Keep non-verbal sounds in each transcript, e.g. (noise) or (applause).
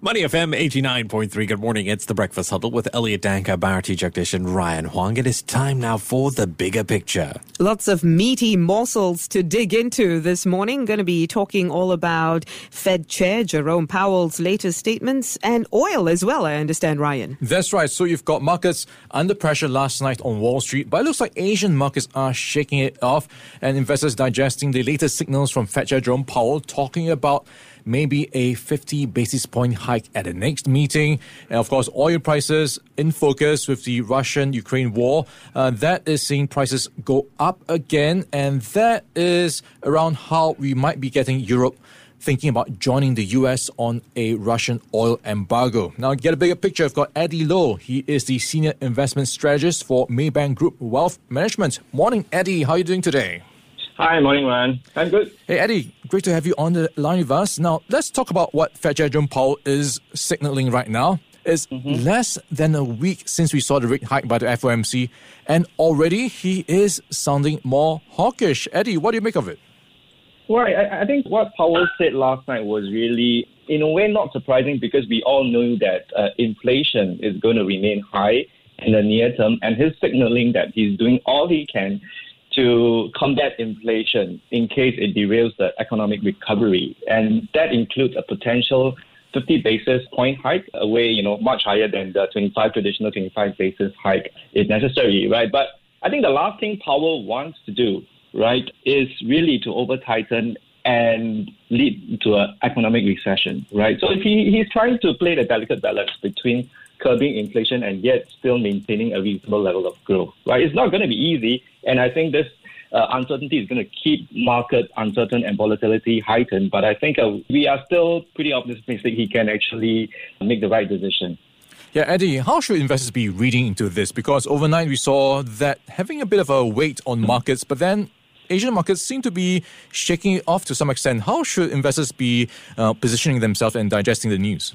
Money FM 89.3. Good morning. It's the Breakfast Huddle with Elliot Danker, Bharati Jagdish, and Ryan Huang. It is time now for the bigger picture. Lots of meaty morsels to dig into this morning. Going to be talking all about Fed Chair Jerome Powell's latest statements and oil as well, I understand, Ryan. That's right. So you've got markets under pressure last night on Wall Street, but it looks like Asian markets are shaking it off and investors digesting the latest signals from Fed Chair Jerome Powell talking about maybe a 50 basis point hike at the next meeting. And of course, oil prices in focus with the Russian Ukraine war. Uh, that is seeing prices go up again. And that is around how we might be getting Europe thinking about joining the US on a Russian oil embargo. Now, get a bigger picture. I've got Eddy Loh. He is the senior investment strategist for Maybank Group Wealth Management. Morning, Eddy. How are you doing today? Hi, morning, man. I'm good. Hey, Eddy, great to have you on the line with us. Now, let's talk about what Fed Chair Jerome Powell is signaling right now. It's mm-hmm. less than a week since we saw the rate hike by the FOMC, and already he is sounding more hawkish. Eddy, what do you make of it? Well, I, I think what Powell said last night was really, in a way, not surprising because we all knew that uh, inflation is going to remain high in the near term, and his signaling that he's doing all he can to combat inflation in case it derails the economic recovery. And that includes a potential 50 basis point hike, away, you know, much higher than the 25 traditional 25 basis hike is necessary, right? But I think the last thing Powell wants to do, right, is really to over tighten and lead to an economic recession, right? So if he, he's trying to play the delicate balance between curbing inflation and yet still maintaining a reasonable level of growth, right? It's not going to be easy, and I think this uh, uncertainty is going to keep market uncertain and volatility heightened. But I think uh, we are still pretty optimistic he can actually make the right decision. Yeah, Eddy, how should investors be reading into this? Because overnight we saw that having a bit of a weight on markets, but then Asian markets seem to be shaking it off to some extent. How should investors be uh, positioning themselves and digesting the news?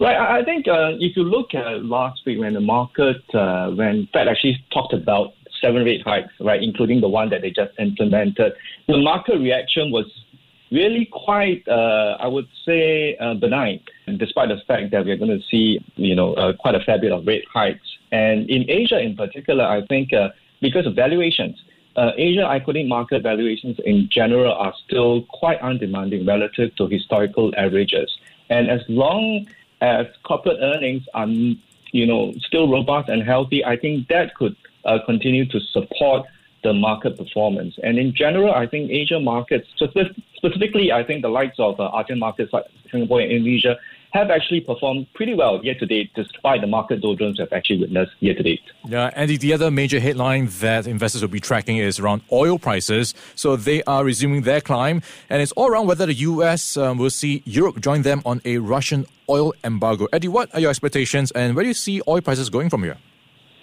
Right. I think uh, if you look at last week when the market, uh, when Fed actually talked about seven rate hikes, right, including the one that they just implemented, the market reaction was really quite, uh, I would say, uh, benign, despite the fact that we're going to see, you know, uh, quite a fair bit of rate hikes. And in Asia in particular, I think uh, because of valuations, uh, Asia equity market valuations in general are still quite undemanding relative to historical averages. And as long as corporate earnings are, you know, still robust and healthy, I think that could uh, continue to support the market performance. And in general, I think Asia markets, specifically, I think the likes of uh, ASEAN markets like Singapore and Indonesia, have actually performed pretty well year to date, despite the market doldrums have actually witnessed year to date. Yeah, and the other major headline that investors will be tracking is around oil prices. So they are resuming their climb, and it's all around whether the U.S. Um, will see Europe join them on a Russian oil embargo. Eddy, what are your expectations, and where do you see oil prices going from here?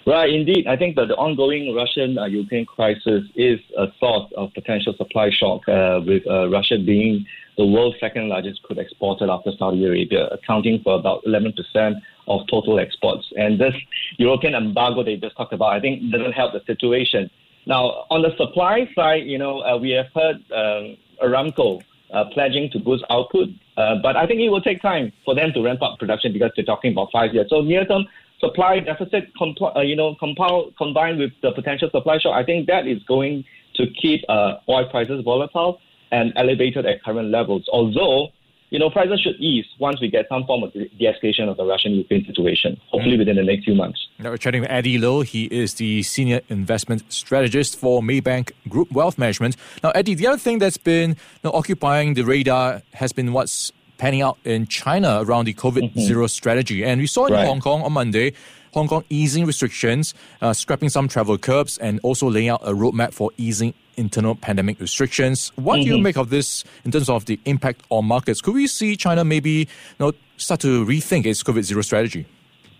Right, indeed. I think that the ongoing Russian uh, Ukraine crisis is a source of potential supply shock, uh, with uh, Russia being the world's second largest crude exporter after Saudi Arabia, accounting for about 11% of total exports. And this European embargo they just talked about, I think, doesn't help the situation. Now, on the supply side, you know, uh, we have heard um, Aramco uh, pledging to boost output, uh, but I think it will take time for them to ramp up production because they're talking about five years. So near term, supply deficit, uh, you know, combined with the potential supply shock, I think that is going to keep uh, oil prices volatile and elevated at current levels. Although, you know, prices should ease once we get some form of de-escalation of the Russian-Ukraine situation, hopefully mm. within the next few months. Now we're chatting with Eddy Loh. He is the senior investment strategist for Maybank Group Wealth Management. Now, Eddy, the other thing that's been you know, occupying the radar has been what's panning out in China around the COVID mm-hmm. zero strategy. And we saw in right. Hong Kong on Monday, Hong Kong easing restrictions, uh, scrapping some travel curbs, and also laying out a roadmap for easing internal pandemic restrictions. What mm-hmm. do you mm-hmm. make of this in terms of the impact on markets? Could we see China maybe you know, start to rethink its COVID zero strategy?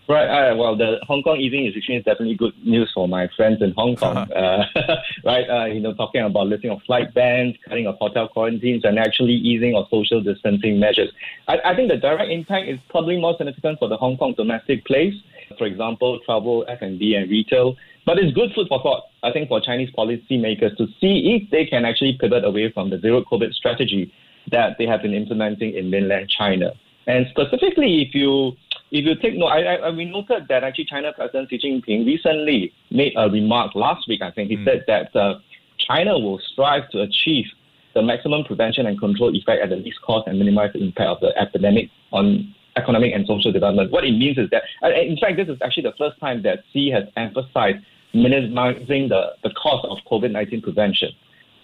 Right. Uh, well, the Hong Kong easing restriction is definitely good news for my friends in Hong Kong. Uh, (laughs) right. Uh, you know, talking about lifting of flight bans, cutting of hotel quarantines, and actually easing of social distancing measures. I, I think the direct impact is probably more significant for the Hong Kong domestic place. For example, travel, F&B, and retail. But it's good food for thought, I think, for Chinese policymakers to see if they can actually pivot away from the zero COVID strategy that they have been implementing in mainland China. And specifically, if you if you take note, I, I, we noted that actually China President Xi Jinping recently made a remark last week. I think he mm. said that uh, China will strive to achieve the maximum prevention and control effect at the least cost and minimize the impact of the epidemic on economic and social development. What it means is that, in fact, this is actually the first time that Xi has emphasized minimizing the, the cost of COVID 19 prevention,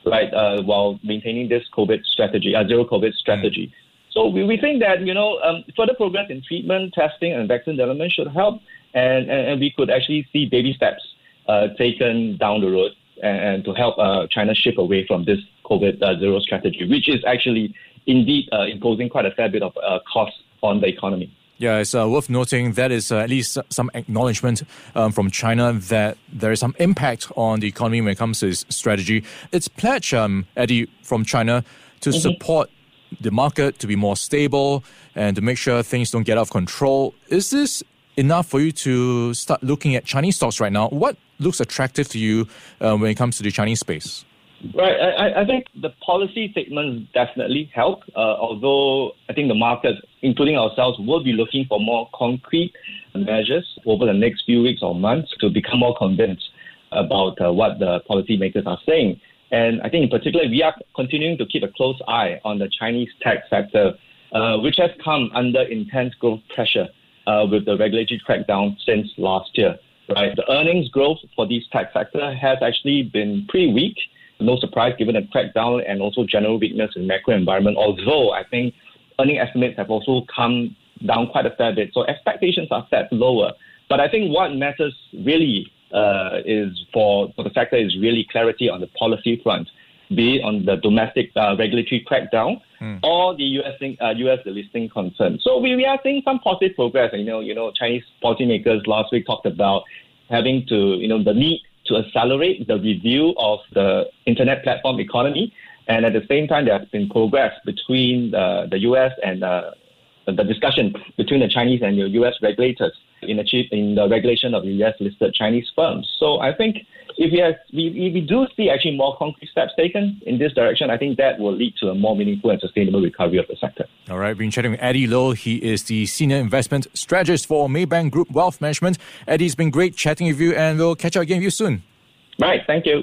right, uh, while maintaining this COVID strategy, uh, zero COVID strategy. Mm. So we, we think that, you know, um, further progress in treatment, testing, and vaccine development should help, and, and, and we could actually see baby steps uh, taken down the road and, and to help uh, China shift away from this COVID uh, zero strategy, which is actually indeed uh, imposing quite a fair bit of uh, cost on the economy. Yeah, it's uh, worth noting that is uh, at least some acknowledgement um, from China that there is some impact on the economy when it comes to its strategy. It's pledge, um, Eddy, from China to mm-hmm. support the market to be more stable and to make sure things don't get out of control. Is this enough for you to start looking at Chinese stocks right now? What looks attractive to you uh, when it comes to the Chinese space? Right. I, I think the policy statements definitely help, uh, although I think the market, including ourselves, will be looking for more concrete measures over the next few weeks or months to become more convinced about uh, what the policymakers are saying. And I think in particular, we are continuing to keep a close eye on the Chinese tech sector, uh, which has come under intense growth pressure uh, with the regulatory crackdown since last year. Right, the earnings growth for this tech sector has actually been pretty weak. No surprise given the crackdown and also general weakness in macro environment. Although I think earning estimates have also come down quite a fair bit, so expectations are set lower. But I think what matters really uh, is for, for the sector is really clarity on the policy front, be it on the domestic uh, regulatory crackdown mm. or the U.S. uh, U.S. listing concern. So we, we are seeing some positive progress. You know, you know, Chinese policymakers last week talked about having to, you know, the need to accelerate the review of the internet platform economy. And at the same time, there has been progress between uh, the U.S. and uh, the discussion between the Chinese and the U.S. regulators in, achieve, in the regulation of U.S. listed Chinese firms. So I think if we, have, we, if we do see actually more concrete steps taken in this direction, I think that will lead to a more meaningful and sustainable recovery of the sector. All right, we've been chatting with Eddy Loh. He is the Senior Investment Strategist for Maybank Group Wealth Management. Eddy, it's been great chatting with you, and we'll catch up again with you soon. Right, thank you.